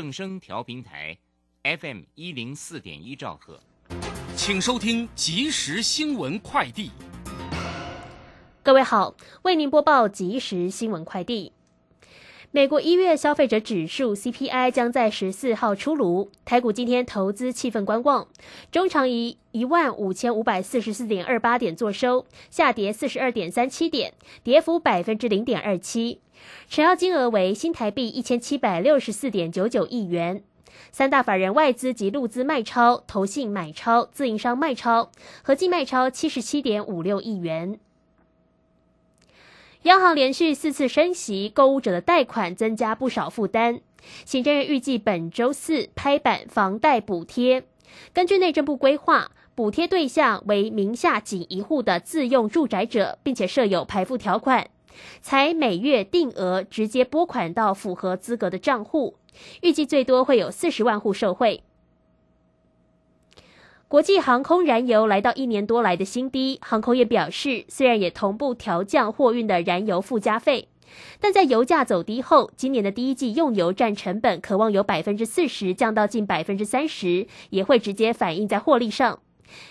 正声调频台，FM 一零四点一兆赫，请收听即时新闻快递。各位好，为您播报即时新闻快递。美国一月消费者指数 CPI 将在十四号出炉。台股今天投资气氛观望，中长以一万五千五百四十四点二八点作收，下跌四十二点三七点，跌幅百分之零点二七。成交金额为新台币一千七百六十四点九九亿元。三大法人外资及陆资卖超，投信买超，自营商卖超，合计卖超七十七点五六亿元。央行连续四次升息，购物者的贷款增加不少负担。行政院预计本周四拍板房贷补贴。根据内政部规划，补贴对象为名下仅一户的自用住宅者，并且设有排付条款，才每月定额直接拨款到符合资格的账户。预计最多会有四十万户受惠。国际航空燃油来到一年多来的新低，航空业表示，虽然也同步调降货运的燃油附加费，但在油价走低后，今年的第一季用油占成本渴望由百分之四十降到近百分之三十，也会直接反映在获利上。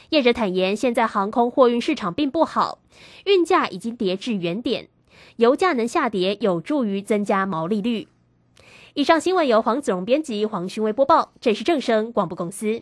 业者坦言，现在航空货运市场并不好，运价已经跌至原点，油价能下跌有助于增加毛利率。以上新闻由黄子荣编辑，黄勋威播报，这是正声广播公司。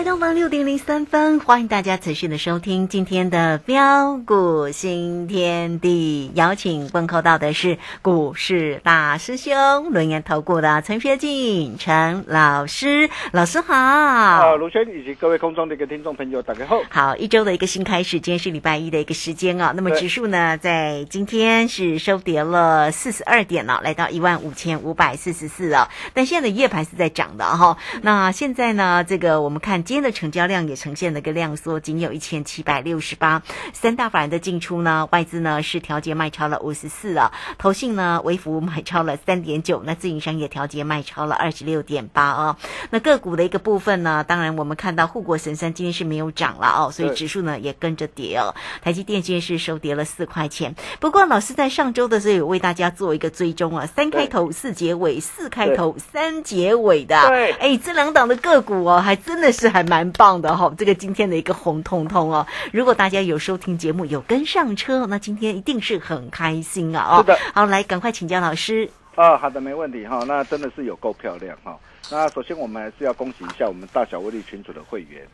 来到了六点零三分，欢迎大家持续的收听今天的标股新天地。邀请问候到的是股市大师兄轮研投顾的陈学进陈老师，老师好。啊，卢轩以及各位空中的一个听众朋友，大家好。好，一周的一个新开始，今天是礼拜一的一个时间啊。那么指数呢，在今天是收跌了四十二点了，来到一万五千五百四十四啊。但现在的夜盘是在涨的哈。那现在呢，这个我们看。今天的成交量也呈现了个量缩，仅有一千七百六十八。三大法人的进出呢，外资呢是调节卖超了五十四啊，投信呢微幅买超了三点九，那自营商也调节卖超了二十六点八啊。那个股的一个部分呢，当然我们看到护国神山今天是没有涨了哦，所以指数呢也跟着跌哦。台积电今天是收跌了四块钱。不过老师在上周的时候有为大家做一个追踪啊，三开头四结尾，四开头三结尾的，对，哎，这两档的个股哦，还真的是还。还蛮棒的哈，这个今天的一个红彤彤哦。如果大家有收听节目，有跟上车，那今天一定是很开心啊！是的，好，来赶快请教老师。啊，好的，没问题哈。那真的是有够漂亮哈。那首先我们还是要恭喜一下我们大小威力群组的会员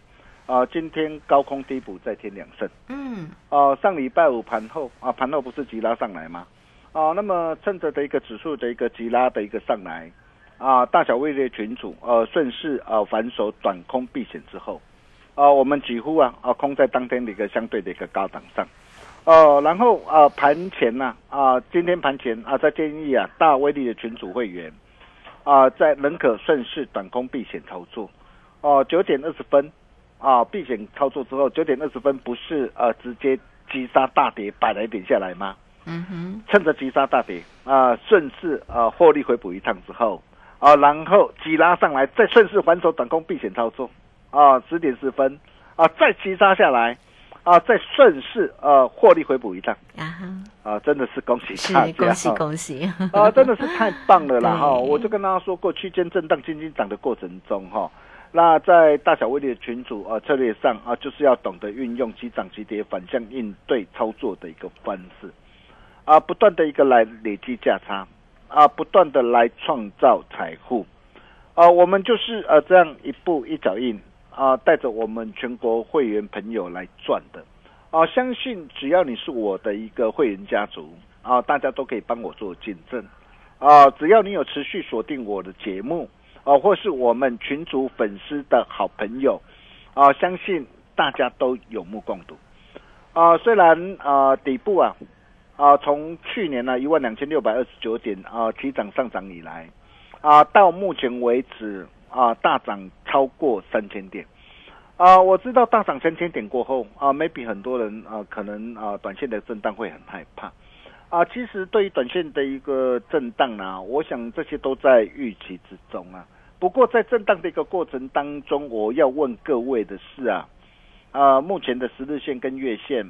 啊，今天高空低补再添两胜。嗯。哦，上礼拜五盘后啊，盘后不是急拉上来吗？哦，那么趁着的一个指数的一个急拉的一个上来。啊，大小位列群主，呃，顺势啊反手短空避险之后，啊，我们几乎啊啊空在当天的一个相对的一个高档上，哦，然后啊盘前呢啊今天盘前啊在建议啊大威力的群主会员啊在仍可顺势短空避险操作，哦九点二十分，啊避险操作之后，九点二十分不是呃直接急杀大跌百来点下来吗？嗯哼，趁着急杀大跌啊，顺势啊获利回补一趟之后啊，然后急拉上来，再顺势反手短空避险操作。啊，十点四分。啊再急杀下来啊，再顺势呃获利回补一趟。啊啊，真的是恭喜大家，恭喜恭喜。啊，真的是太棒了啦 哈！我就跟大家说过，区间震荡、轻轻涨的过程中哈。那在大小威力的群组啊策略上啊，就是要懂得运用急涨急跌反向应对操作的一个方式。啊，不断的一个来累积价差啊，不断的来创造财富。啊，我们就是呃这样一步一脚印啊，带着我们全国会员朋友来赚的。啊，相信只要你是我的一个会员家族啊，大家都可以帮我做见证。啊，只要你有持续锁定我的节目。啊，或是我们群主粉丝的好朋友，啊，相信大家都有目共睹，啊，虽然啊底部啊，啊从去年呢一万两千六百二十九点啊起涨上涨以来，啊到目前为止啊大涨超过三千点，啊我知道大涨三千点过后啊，maybe 很多人啊可能啊短线的震荡会很害怕，啊其实对于短线的一个震荡呢，我想这些都在预期之中啊。不过，在震荡的一个过程当中，我要问各位的是啊，啊，目前的十日线跟月线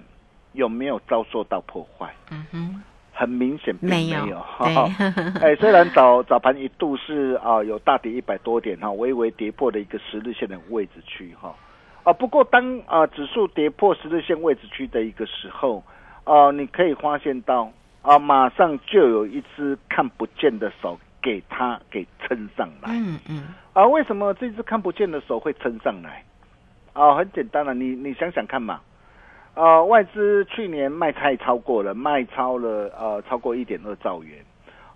有没有遭受到破坏？嗯哼，很明显并没有。哎，虽然早早盘一度是啊有大跌一百多点哈，微微跌破的一个十日线的位置区哈，啊，不过当啊指数跌破十日线位置区的一个时候，啊，你可以发现到啊，马上就有一只看不见的手。给它给撑上来，嗯嗯，啊，为什么这只看不见的手会撑上来？啊，很简单了，你你想想看嘛，啊，外资去年卖太超过了，卖超了呃超过一点二兆元，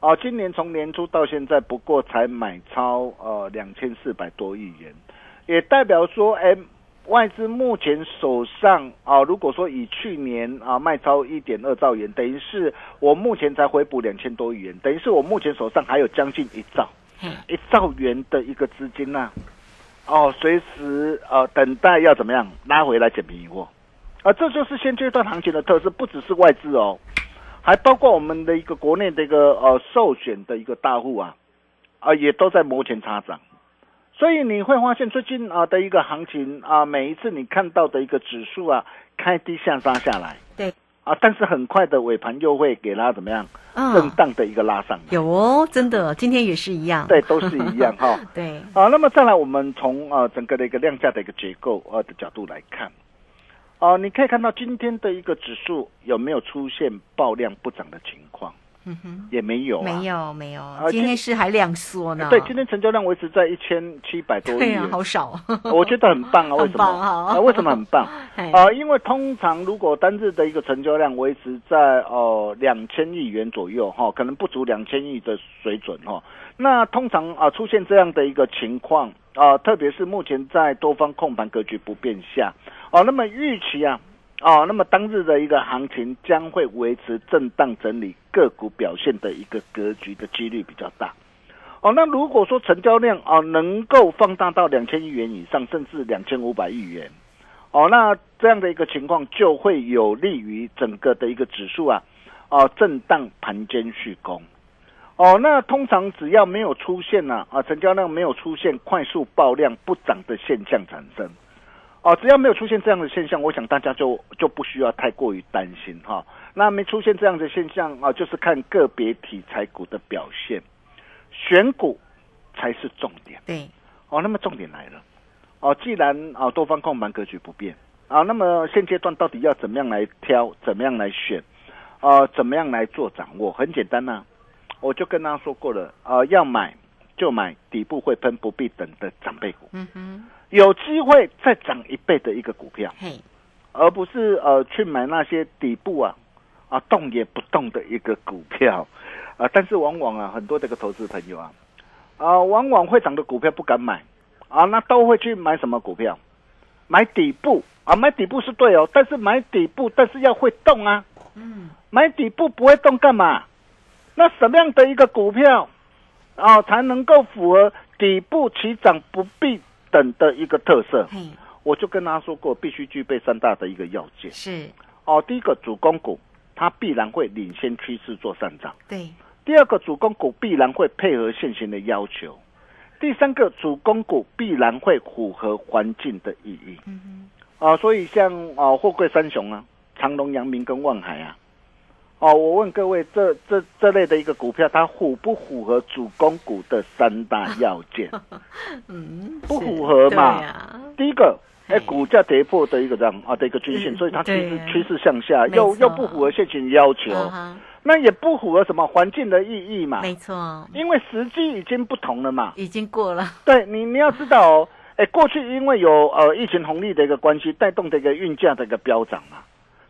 啊，今年从年初到现在不过才买超呃两千四百多亿元，也代表说哎。外资目前手上啊，如果说以去年啊卖超一点二兆元，等于是我目前才回补两千多亿元，等于是我目前手上还有将近一兆，一兆元的一个资金呐，哦，随时呃等待要怎么样拉回来捡便宜货，啊，这就是现阶段行情的特色，不只是外资哦，还包括我们的一个国内的一个呃受险的一个大户啊，啊也都在摩拳擦掌。所以你会发现最近啊的一个行情啊，每一次你看到的一个指数啊开低下杀下来，对啊，但是很快的尾盘又会给它怎么样震荡的一个拉上。有哦，真的，今天也是一样。对，都是一样哈。对啊，那么再来，我们从啊整个的一个量价的一个结构啊的角度来看，啊，你可以看到今天的一个指数有没有出现爆量不涨的情况？嗯哼，也没有，没有，没有。今天是还量缩呢。对，今天成交量维持在一千七百多亿。对啊，好少。我觉得很棒啊，为什么？啊，为什么很棒？啊，因为通常如果单日的一个成交量维持在呃两千亿元左右哈，可能不足两千亿的水准哈。那通常啊出现这样的一个情况啊，特别是目前在多方控盘格局不变下哦，那么预期啊。哦，那么当日的一个行情将会维持震荡整理，个股表现的一个格局的几率比较大。哦，那如果说成交量啊能够放大到两千亿元以上，甚至两千五百亿元，哦，那这样的一个情况就会有利于整个的一个指数啊，哦，震荡盘间续攻。哦，那通常只要没有出现呢啊，成交量没有出现快速爆量不涨的现象产生。哦，只要没有出现这样的现象，我想大家就就不需要太过于担心哈。那没出现这样的现象啊，就是看个别题材股的表现，选股才是重点。对，哦，那么重点来了，哦，既然啊多方控盘格局不变啊，那么现阶段到底要怎么样来挑，怎么样来选，啊，怎么样来做掌握？很简单呐，我就跟大家说过了啊，要买就买底部会喷不必等的长辈股。嗯哼。有机会再涨一倍的一个股票，而不是呃去买那些底部啊啊动也不动的一个股票啊。但是往往啊很多这个投资朋友啊啊往往会涨的股票不敢买啊，那都会去买什么股票？买底部啊，买底部是对哦，但是买底部但是要会动啊。嗯，买底部不会动干嘛？那什么样的一个股票啊才能够符合底部起涨不必？等的一个特色，我就跟他说过，必须具备三大的一个要件。是哦，第一个主攻股，它必然会领先趋势做上涨。对，第二个主攻股必然会配合现行的要求。第三个主攻股必然会符合环境的意义。嗯啊，所以像啊货柜三雄啊，长隆、阳明跟万海啊。哦，我问各位，这这这类的一个股票，它符不符合主攻股的三大要件？嗯，不符合嘛？第一个，哎，嘿股价跌破的一个这样啊的一个均线，嗯所以它趋势趋势向下，又又不符合现行要求，啊那也不符合什么环境的意义嘛？没错，因为时机已经不同了嘛。已经过了，对你，你要知道哦，哎，过去因为有呃疫情红利的一个关系，带动的一个运价的一个飙涨嘛，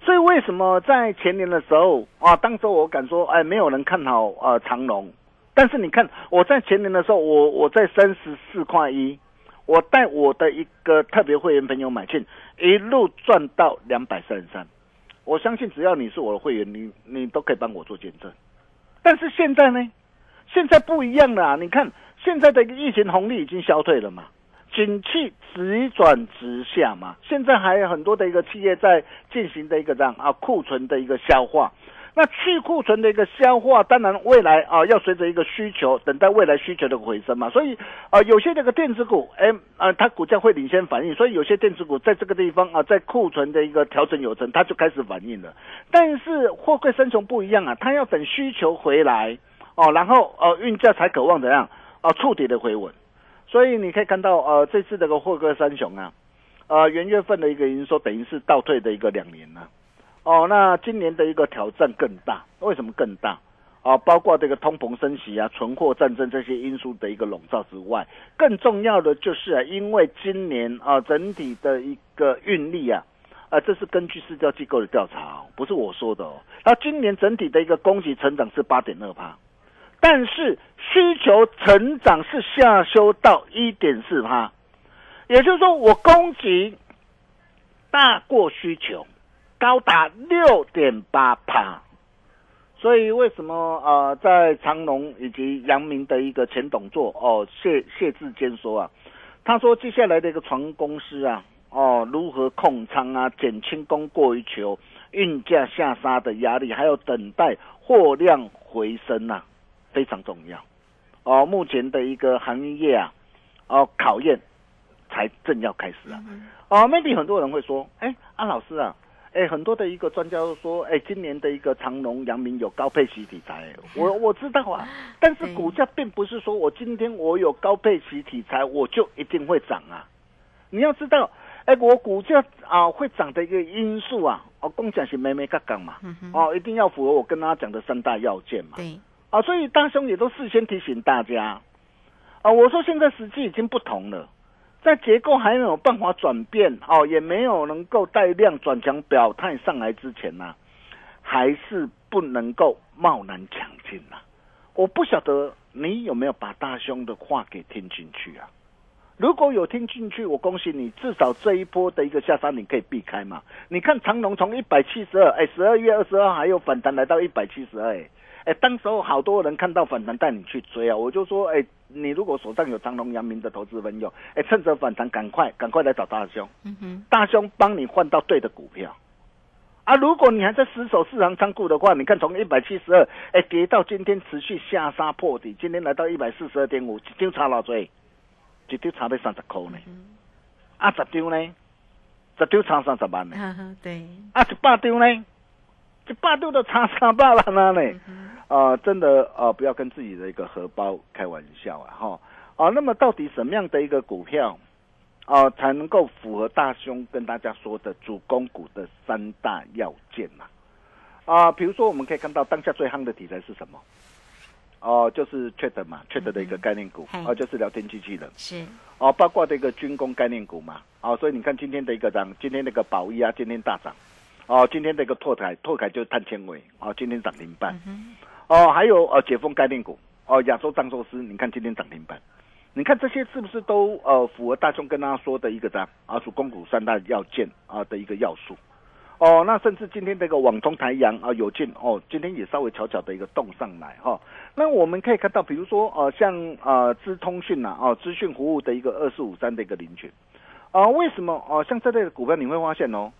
所以为什么在前年的时候啊，当时我敢说，哎，没有人看好呃长隆，但是你看我在前年的时候，我我在三十四块一，我带我的一个特别会员朋友买进，一路赚到两百三十三，我相信只要你是我的会员，你你都可以帮我做见证。但是现在呢？现在不一样了、啊，你看现在的一个疫情红利已经消退了嘛，景气直转直下嘛，现在还有很多的一个企业在进行的一个这样啊库存的一个消化。那去库存的一个消化，当然未来啊要随着一个需求，等待未来需求的回升嘛。所以啊，有些这个电子股，哎啊，它股价会领先反应，所以有些电子股在这个地方啊，在库存的一个调整有成，它就开始反应了。但是货柜三雄不一样啊，它要等需求回来哦，然后呃运价才渴望怎样啊触底的回稳。所以你可以看到呃这次这个霍格三雄啊，呃元月份的一个营收等于是倒退的一个两年呢、哦，那今年的一个挑战更大，为什么更大？啊，包括这个通膨升息啊、存货战争这些因素的一个笼罩之外，更重要的就是啊，因为今年啊整体的一个运力啊，啊这是根据市调机构的调查哦，不是我说的哦。那今年整体的一个供给成长是八点二帕，但是需求成长是下修到一点四趴，也就是说我供给大过需求。高达六点八趴，所以为什么呃，在长隆以及阳明的一个前董座哦谢谢志坚说啊，他说接下来的一个船公司啊哦如何控仓啊，减轻供过于求、运价下杀的压力，还有等待货量回升呐、非常重要。哦。目前的一个行业啊哦考验才正要开始啊。哦，maybe 很多人会说，哎啊老师啊。哎，很多的一个专家都说，哎，今年的一个长隆、阳明有高配息题材，我 我知道啊，但是股价并不是说我今天我有高配息题材，我就一定会涨啊。你要知道，哎，我股价啊会涨的一个因素啊，哦，共享是美美嘎杠嘛，哦，一定要符合我跟他讲的三大要件嘛，对，啊，所以大兄也都事先提醒大家，啊，我说现在时机已经不同了。在结构还没有办法转变哦，也没有能够带量转强表态上来之前呢、还是不能够贸然抢进呐、我不晓得你有没有把大兄的话给听进去啊？如果有听进去，我恭喜你，至少这一波的一个下杀你可以避开嘛。你看长隆从一百七十二，哎，十二月二十二还有反弹来到一百七十二，哎，哎，当时候好多人看到反弹带你去追啊，我就说，哎，你如果手上有长隆、阳明的投资朋友，哎，趁着反弹赶快赶快来找大兄，嗯哼，大兄帮你换到对的股票。啊，如果你还在死守市场仓库的话，你看从一百七十二，哎，跌到今天持续下杀破底，今天来到一百四十二点五，一张差老多？一张差要三十块呢。啊，十张呢？十张差三十万呢。哈哈，对，啊，一百张呢？一百张都差三百万啊呢。啊、真的啊、不要跟自己的一个荷包开玩笑啊哈。啊，那么到底什么样的一个股票啊、才能够符合大兄跟大家说的主攻股的三大要件呢、啊？比如说我们可以看到当下最夯的题材是什么？哦、就是 Chat 嘛，Chat 的一个概念股，嗯哦、就是聊天机器人。是，哦，包括这个军工概念股嘛，哦，所以你看今天的一个涨，今天那个宝一啊，今天大涨，哦，今天这个拓凯，拓凯就是碳纤维，哦，今天涨停板，哦，还有呃解封概念股，哦，亚洲藏寿司，你看今天涨停板，你看这些是不是都呃符合大众跟大家说的一个涨啊主攻股三大要件啊的一个要素？哦，那甚至今天这个网通台阳啊有进哦，今天也稍微巧巧的一个动上来哈、那我们可以看到，比如说呃像呃资通讯呐哦资讯服务的一个二四五三的一个领群，啊，为什么哦？像这类的股票你会发现哦，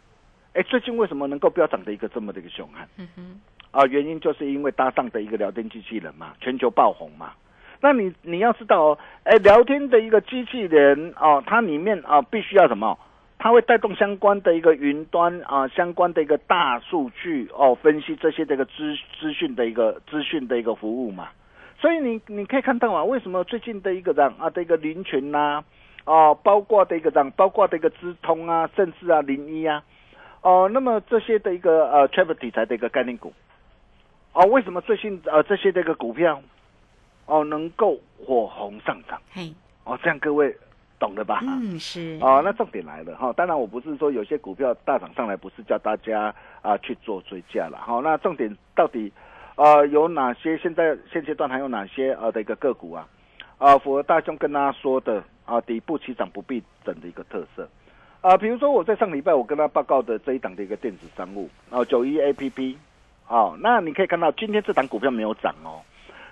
哎，最近为什么能够飙涨的一个这么的一个凶悍？嗯哼，啊，原因就是因为搭上的一个聊天机器人嘛，全球爆红嘛。那你你要知道哦，哎，聊天的一个机器人哦，它里面啊必须要什么？它会带动相关的一个云端啊，相关的一个大数据哦，分析这些这个资资讯的一个资讯的一个服务嘛。所以你你可以看到啊，为什么最近的一个这样啊的一个林群呐，哦，包括的一个这样，包括的一个资通啊，甚至啊零一啊，哦，那么这些的一个呃 travel 题材的一个概念股，哦，为什么最近呃这些的一个股票哦能够火红上涨？嘿，哦，这样各位。懂了吧？嗯，是哦。那重点来了哈，当然我不是说有些股票大涨上来，不是叫大家啊去做追加了哈。那重点到底啊有哪些？现在现阶段还有哪些呃的一个个股啊？啊，符合大兄跟大家说的啊，底部起涨不必等的一个特色啊。比如说我在上礼拜我跟他报告的这一档的一个电子商务哦，九一 A P P 啊，那你可以看到今天这档股票没有涨哦。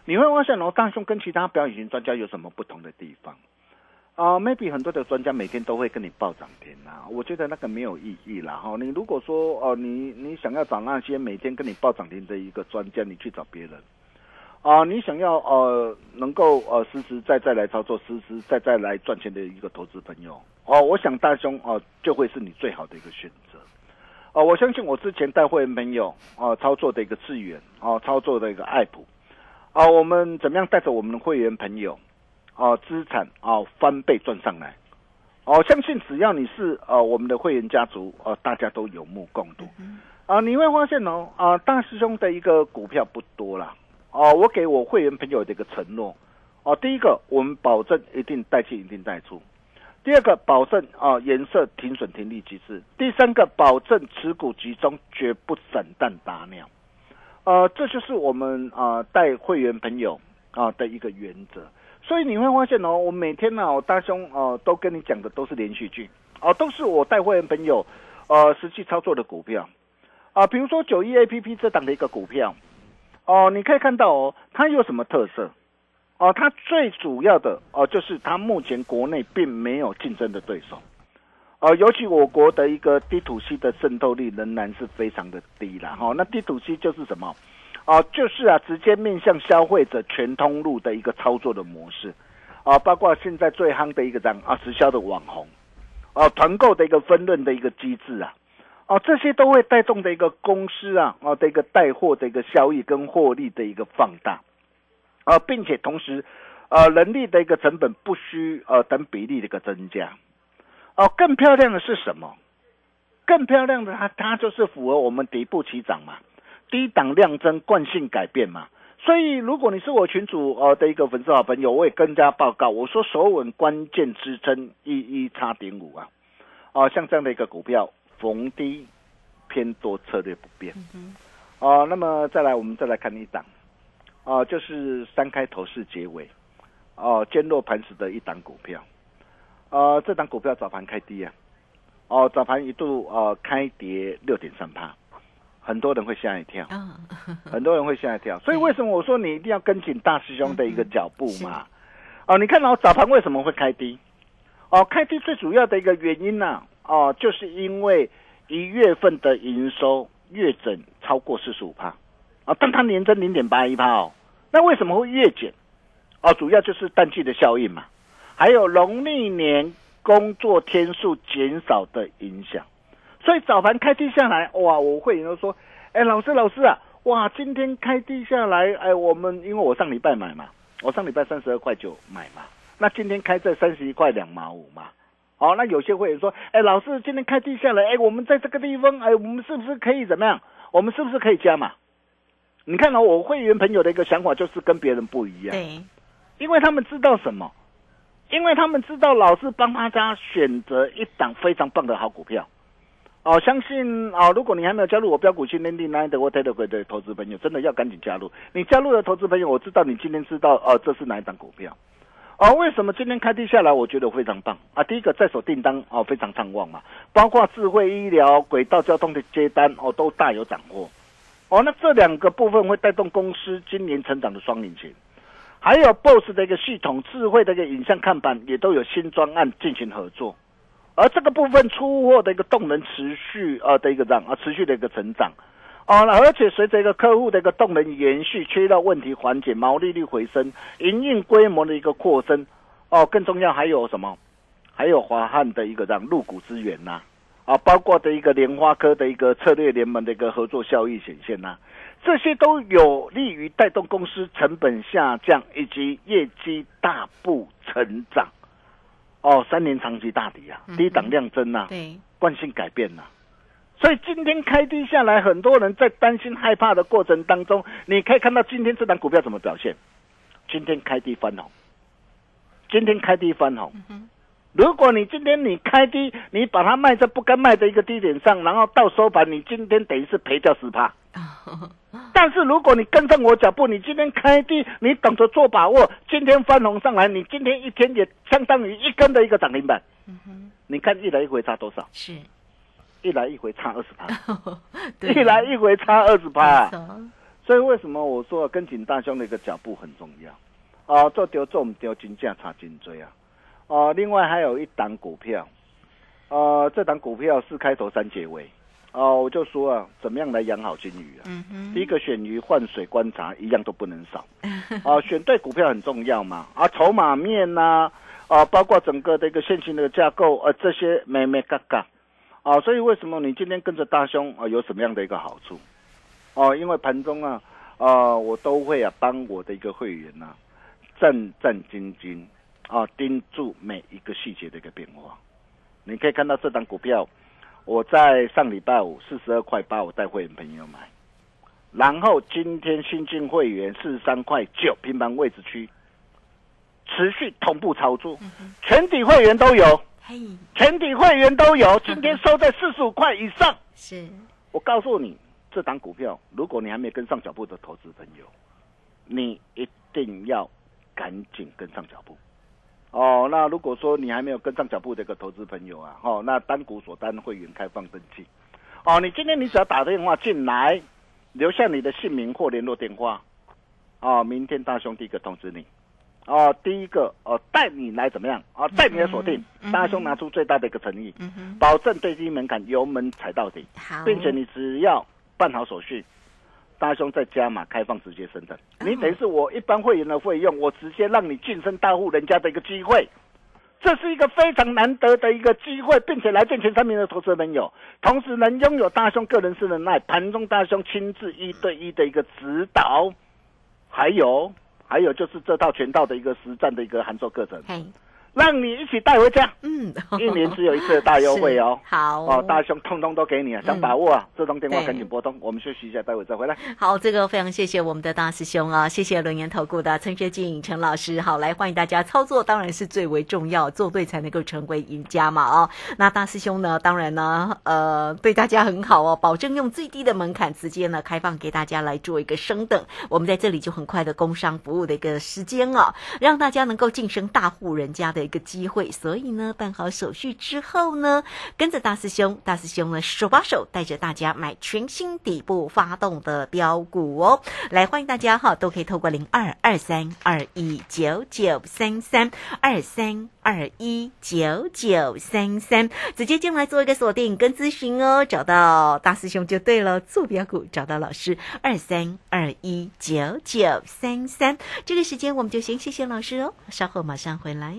你会发现哦，大兄跟其他表演型专家有什么不同的地方？啊，maybe 很多的专家每天都会跟你报涨停啊，我觉得那个没有意义啦哈。你如果说哦，你你想要找那些每天跟你报涨停的一个专家，你去找别人啊。你想要呃能够呃实实在在来操作，实实在在来赚钱的一个投资朋友哦，我想大兄哦就会是你最好的一个选择哦。我相信我之前带会员朋友哦操作的一个资源哦，操作的一个爱普啊，我们怎么样带着我们的会员朋友？哦，资产哦翻倍赚上来，哦，相信只要你是呃我们的会员家族，呃，大家都有目共睹，啊，你会发现哦，啊，大师兄的一个股票不多了，哦，我给我会员朋友的一个承诺，哦，第一个我们保证一定带进一定带出，第二个保证啊颜色停损停利机制，第三个保证持股集中绝不散弹打鸟，呃，这就是我们啊带会员朋友啊的一个原则。所以你会发现哦，我每天呢，我大兄哦都跟你讲的都是连续剧。哦，都是我带会员朋友呃实际操作的股票。啊，比如说九一 A P P 这档的一个股票。哦，你可以看到哦，它有什么特色哦？它最主要的哦，就是它目前国内并没有竞争的对手哦，尤其我国的一个 D to C 的渗透率仍然是非常的低啦哈。那 D to C 就是什么？哦，就是啊，直接面向消费者全通路的一个操作的模式，啊，包括现在最夯的一个这样啊，直销的网红，啊，团购的一个分润的一个机制啊，哦，这些都会带动的一个公司啊，啊的一个带货的一个效益跟获利的一个放大，啊，并且同时，呃，人力的一个成本不需呃等比例的一个增加，哦，更漂亮的是什么？更漂亮的它它就是符合我们底部起涨嘛。低档量增惯性改变嘛，所以如果你是我群主呃的一个粉丝好朋友，我也跟大家报告，我说首稳关键支撑一一差点五啊，哦像这样的一个股票逢低偏多策略不变，哦那么再来我们再来看一档，哦就是三开头是结尾，哦坚若磐石的一档股票，呃这档股票早盘开低啊，哦早盘一度呃开跌六点三趴。很多人会吓一跳，很多人会吓一跳，所以为什么我说你一定要跟紧大师兄的一个脚步嘛？哦，你看到早盘为什么会开低？哦，开低最主要的一个原因呢，哦，就是因为一月份的营收月整超过四十五帕，啊，但它年增零点八一帕哦，那为什么会月减？哦，主要就是淡季的效应嘛，还有农历年工作天数减少的影响。所以早盘开低下来，哇！我会员都说：“哎，老师，老师啊，哇！今天开低下来，哎，我们因为我上礼拜买嘛，我上礼拜三十二块九买嘛，那今天开在三十一块两毛五嘛。好，那有些会员说：，哎，老师，今天开低下来，哎，我们在这个地方，哎，我们是不是可以怎么样？我们是不是可以加嘛？你看到我会员朋友的一个想法就是跟别人不一样，对，因为他们知道什么？因为他们知道老师帮大家选择一档非常棒的好股票。哦，相信哦，如果你还没有加入我标股训练营 Nine 的 What t 的投资朋友，真的要赶紧加入。你加入的投资朋友，我知道你今天知道哦，这是哪一档股票？哦，为什么今天开低下来？我觉得非常棒啊！第一个在手订单哦，非常畅旺嘛，包括智慧医疗、轨道交通的接单哦，都大有斩获。哦，那这两个部分会带动公司今年成长的双引擎。还有 BOSS 的一个系统、智慧的一个影像看板，也都有新专案进行合作。而这个部分出货的一个动能持续呃的一个涨啊，持续的一个成长。哦，而且随着一个客户的一个动能延续，缺料问题缓解，毛利率回升，营运规模的一个扩增。哦，更重要还有什么？还有华汉的一个让入股资源呐，啊，包括的一个莲花科的一个策略联盟的一个合作效益显现呐，这些都有利于带动公司成本下降以及业绩大步成长。哦，三年长期大底啊，低档量增呐，对，惯性改变呐。所以今天开低下来，很多人在担心害怕的过程当中，你可以看到今天这档股票怎么表现。今天开低翻红，今天开低翻红。如果你今天你开低，你把它卖在不该卖的一个低点上，然后到收盘，你今天等于是赔掉十趴。但是如果你跟上我脚步，你今天开低，你等着做把握，今天翻红上来，你今天一天也相当于一根的一个涨停板。你看一来一回差多少？是。一来一回差二十趴，一来一回差二十趴，所以为什么我说跟紧大兄的一个脚步很重要啊？做丢做唔丢，金价差金追啊！哦，另外还有一档股票，呃，这档股票是开头三结尾，哦，我就说啊，怎么样来养好金鱼啊？嗯第一个选鱼换水观察，一样都不能少啊！选对股票很重要嘛啊！筹码面呐啊，包括整个的一个现行的架构呃，这些咩咩嘎嘎。啊，所以为什么你今天跟着大兄啊，有什么样的一个好处？哦，因为盘中啊，啊，我都会啊帮我的一个会员呐，战战兢兢啊，盯住每一个细节的一个变化。你可以看到这档股票，我在上礼拜五四十二块八，我带会员朋友买，然后今天新进会员四十三块九平盘位置区，持续同步操作，全体会员都有。全体会员都有，今天收在四十五块以上。是，我告诉你，这档股票，如果你还没跟上脚步的投资朋友，你一定要赶紧跟上脚步。哦，那如果说你还没有跟上脚步的一个投资朋友啊，哦，那单股所单会员开放登记。哦，你今天你只要打电话进来，留下你的姓名或联络电话，哦，明天大兄弟可通知你。哦，第一个哦，带你来怎么样？哦，带你来锁定，大兄拿出最大的一个诚意，保证最低门槛，油门踩到底，并且你只要办好手续，大兄再加码开放直接升等，你等于是我一般会员的费用，我直接让你晋升大户人家的一个机会，这是一个非常难得的一个机会，并且来见前三名的投资朋友，同时能拥有大兄个人私人耐盘中大兄亲自一对一的一个指导，还有。还有就是这套全套的一个实战的一个函授课程。让你一起带回家，嗯，一年只有一次的大优惠哦。好哦，大兄通通都给你啊，想把握啊，这通电话赶紧拨通。我们休息一下，待会再回来。好，这个非常谢谢我们的大师兄啊，谢谢轮研投顾的陈学静陈老师。好，来欢迎大家操作，当然是最为重要，做对才能够成为赢家嘛哦。那大师兄呢，当然呢，呃，对大家很好哦，保证用最低的门槛直接呢开放给大家来做一个升等。我们在这里就很快的工商服务的一个时间啊，让大家能够晋升大户人家的。的一个机会，所以呢，办好手续之后呢，跟着大师兄，大师兄呢手把手带着大家买全新底部发动的标股哦。来，欢迎大家哈，都可以透过零二二三二一九九三三二三二一九九三三直接进来做一个锁定跟咨询哦。找到大师兄就对了，做标股找到老师二三二一九九三三。这个时间我们就先谢谢老师哦，稍后马上回来。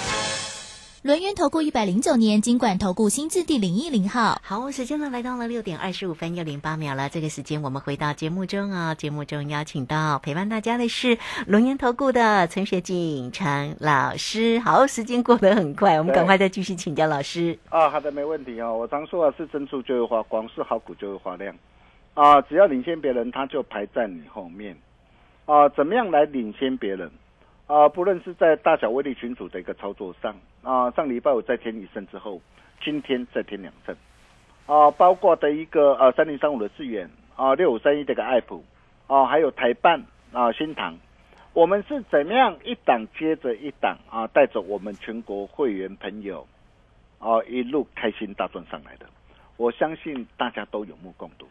轮源投顾一百零九年金管投顾新字第零一零号，好，时间呢来到了六点二十五分又零八秒了。这个时间我们回到节目中啊，节目中邀请到陪伴大家的是轮源投顾的陈学进陈老师。好，时间过得很快，我们赶快再继续请教老师。啊，好的，没问题哦。我常说啊，是珍珠就会发光，是好股就会发亮。啊，只要领先别人，他就排在你后面。啊，怎么样来领先别人？啊，不论是在大小威力群组的一个操作上，啊，上礼拜五再添一胜之后，今天再添两胜，啊，包括的一个呃三零三五的智远，啊六五三一这个爱普，啊还有台办啊新塘，我们是怎么样一档接着一档啊，带着我们全国会员朋友，啊一路开心大赚上来的，我相信大家都有目共睹，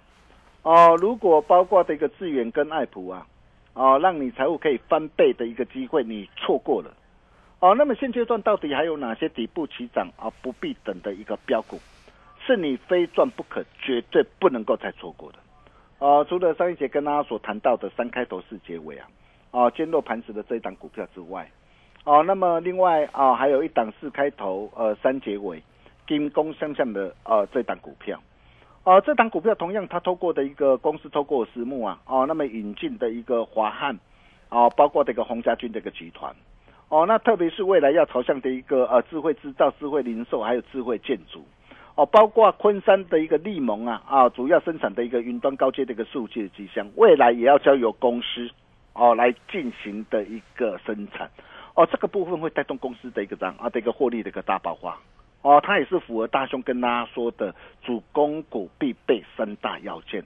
哦，如果包括的一个智远跟爱普啊。哦，让你财务可以翻倍的一个机会，你错过了。哦，那么现阶段到底还有哪些底部起涨而不必等的一个标股，是你非赚不可、绝对不能够再错过的？哦，除了上一节跟大家所谈到的三开头四结尾啊，哦，坚若磐石的这一档股票之外，哦，那么另外啊，还有一档四开头呃三结尾，金工相向的呃这档股票。哦，这档股票同样，它透过的一个公司透过私募啊，哦，那么引进的一个华汉，哦，包括这个洪家军这个集团，哦，那特别是未来要朝向的一个呃智慧制造、智慧零售，还有智慧建筑，哦，包括昆山的一个利盟啊，啊，主要生产的一个云端高阶的一个数据机箱，未来也要交由公司哦来进行的一个生产，哦，这个部分会带动公司的一个涨啊的一个获利的一个大爆发。哦，它也是符合大兄跟大家说的主攻股必备三大要件：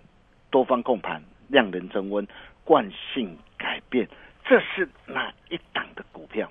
多方控盘、量能增温、惯性改变。这是哪一档的股票？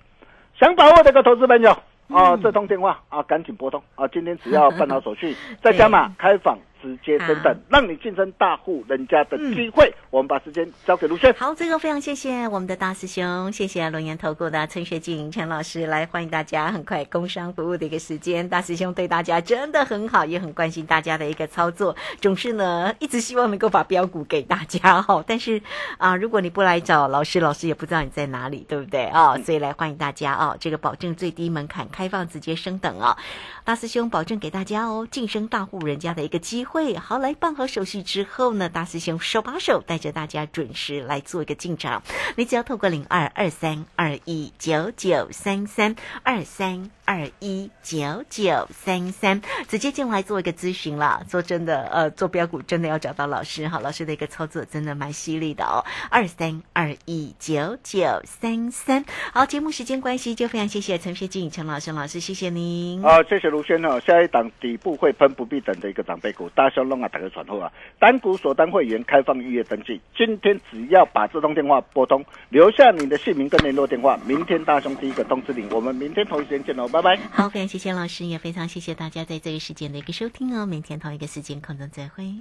想把握这个投资朋友啊，这通电话啊，赶紧拨通啊！今天只要办好手续，再加码 开房。直接升等，让你晋升大户人家的机会。我们把时间交给卢轩。好，这个非常谢谢我们的大师兄，谢谢龙岩投顾的陈学静陈老师来欢迎大家。很快工商服务的一个时间，大师兄对大家真的很好，也很关心大家的一个操作，总是呢一直希望能够把标股给大家哈。但是啊，如果你不来找老师，老师也不知道你在哪里，对不对啊？所以来欢迎大家哦，这个保证最低门槛开放直接升等啊，大师兄保证给大家哦，晋升大户人家的一个机会。会好来办好手续之后呢，大师兄手把手带着大家准时来做一个进场。你只要透过零二二三二一九九三三二三二一九九三三直接进来做一个咨询了。说真的，呃，做标股真的要找到老师哈，老师的一个操作真的蛮犀利的哦。二三二一九九三三，好，节目时间关系就非常谢谢陈学静陈老师老师，谢谢您。好，谢谢卢轩哦。下一档底部会喷不必等的一个长辈股。大小龙啊，打个传呼啊！单股锁单会员开放预约登记，今天只要把这通电话拨通，留下你的姓名跟联络电话，明天大兄第一个通知你。我们明天同一时间见喽，拜拜。好，非常谢谢老师，也非常谢谢大家在这个时间的一个收听哦。明天同一个时间空中再会。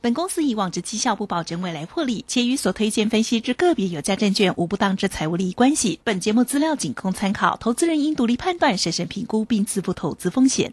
本公司以往之绩效不保证未来获利，且与所推荐分析之个别有价证券无不当之财务利益关系。本节目资料仅供参考，投资人应独立判断、审慎评估并自负投资风险。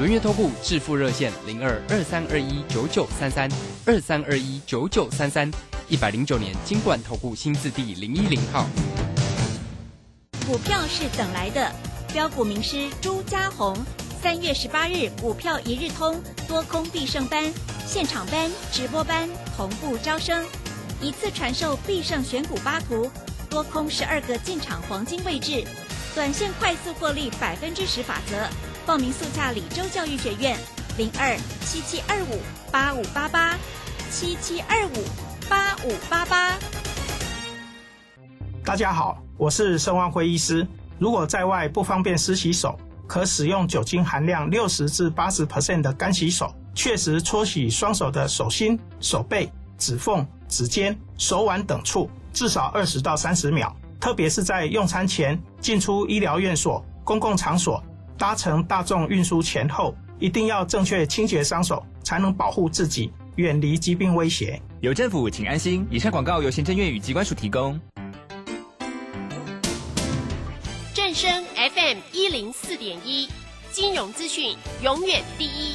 轮月投顾致富热线零二二三二一九九三三二三二一九九三三一百零九年金管投顾新字第零一零号。股票是等来的，标股名师朱家红，三月十八日股票一日通多空必胜班现场班直播班同步招生，一次传授必胜选股八图，多空十二个进场黄金位置，短线快速获利百分之十法则。报名速洽李州教育学院，零二七七二五八五八八七七二五八五八八。大家好，我是盛万辉医师。如果在外不方便湿洗手，可使用酒精含量六十至八十 percent 的干洗手，确实搓洗双手的手心、手背、指缝、指尖、手腕等处，至少二十到三十秒。特别是在用餐前、进出医疗院所、公共场所。搭乘大众运输前后，一定要正确清洁双手，才能保护自己，远离疾病威胁。有政府，请安心。以上广告由行政院与机关署提供。正声 FM 一零四点一，金融资讯永远第一。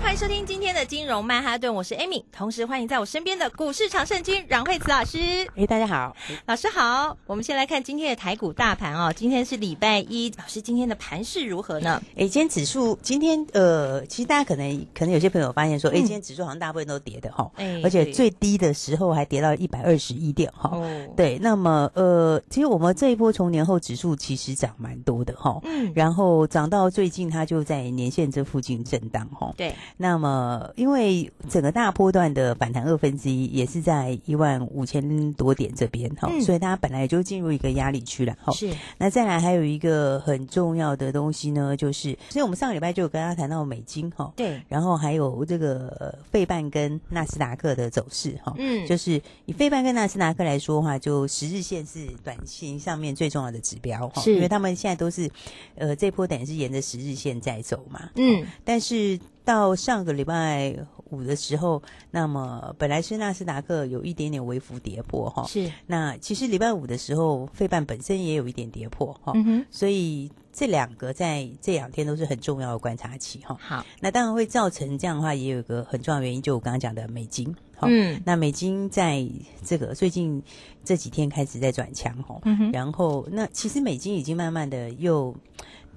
欢迎收听今天的金融曼哈顿，我是 Amy，同时欢迎在我身边的股市常胜军阮慧慈老师。哎，大家好，老师好。我们先来看今天的台股大盘哦，今天是礼拜一，老师今天的盘势如何呢？哎，今天指数今天呃，其实大家可能可能有些朋友发现说，哎，今天指数好像大部分都跌的哈，而且最低的时候还跌到一百二十一点哈。对，那么呃，其实我们这一波从年后指数其实涨蛮多的哈，嗯，然后涨到最近它就在年线这附近震荡哈，对。那么，因为整个大波段的反弹二分之一也是在一万五千多点这边哈，所以它本来就进入一个压力区了哈。是。那再来还有一个很重要的东西呢，就是，所以我们上个礼拜就有跟大家谈到美金哈。对。然后还有这个费半跟纳斯达克的走势哈。嗯。就是以费半跟纳斯达克来说的话，就十日线是短期上面最重要的指标哈。是。因为他们现在都是，呃，这波等于是沿着十日线在走嘛。嗯。但是。到上个礼拜五的时候，那么本来是纳斯达克有一点点微幅跌破哈，是。那其实礼拜五的时候，费半本身也有一点跌破哈，所以这两个在这两天都是很重要的观察期哈。好，那当然会造成这样的话，也有一个很重要原因，就我刚刚讲的美金。嗯，那美金在这个最近这几天开始在转强哈，然后那其实美金已经慢慢的又。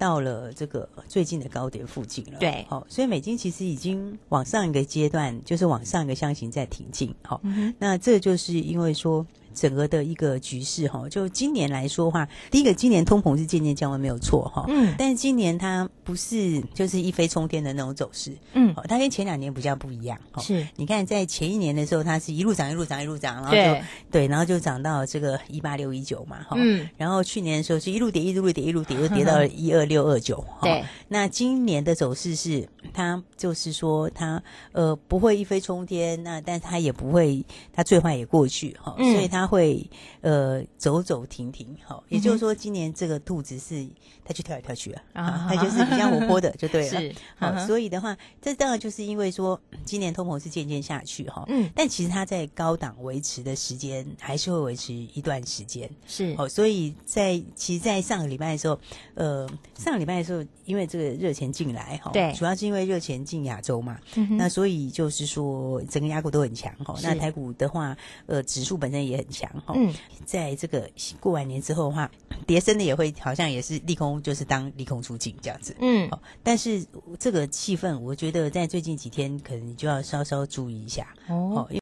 到了这个最近的高点附近了，对，好，所以美金其实已经往上一个阶段，就是往上一个箱型在挺进，好，那这就是因为说。整个的一个局势哈，就今年来说话，第一个今年通膨是渐渐降温没有错哈，嗯，但是今年它不是就是一飞冲天的那种走势，嗯，它跟前两年比较不一样，是，你看在前一年的时候，它是一路涨一路涨一路涨，然后就对，然后就涨到这个一八六一九嘛，哈，嗯，然后去年的时候是一路跌一路跌一路跌，又跌到一二六二九，对，那今年的走势是它就是说它呃不会一飞冲天，那但它也不会它最坏也过去哈，所以它。它会呃走走停停，好，也就是说今年这个兔子是它去跳来跳去啊，它就是比较活泼的，就对了。是，好，所以的话，这当然就是因为说今年通膨是渐渐下去哈，嗯，但其实它在高档维持的时间还是会维持一段时间，是，好，所以在其实，在上个礼拜的时候，呃，上个礼拜的时候，因为这个热钱进来哈，对，主要是因为热钱进亚洲嘛，那所以就是说整个亚股都很强哈，那台股的话，呃，指数本身也很。强哈，嗯，在这个过完年之后的话，叠升的也会好像也是利空，就是当利空出尽这样子，嗯，但是这个气氛，我觉得在最近几天可能你就要稍稍注意一下哦。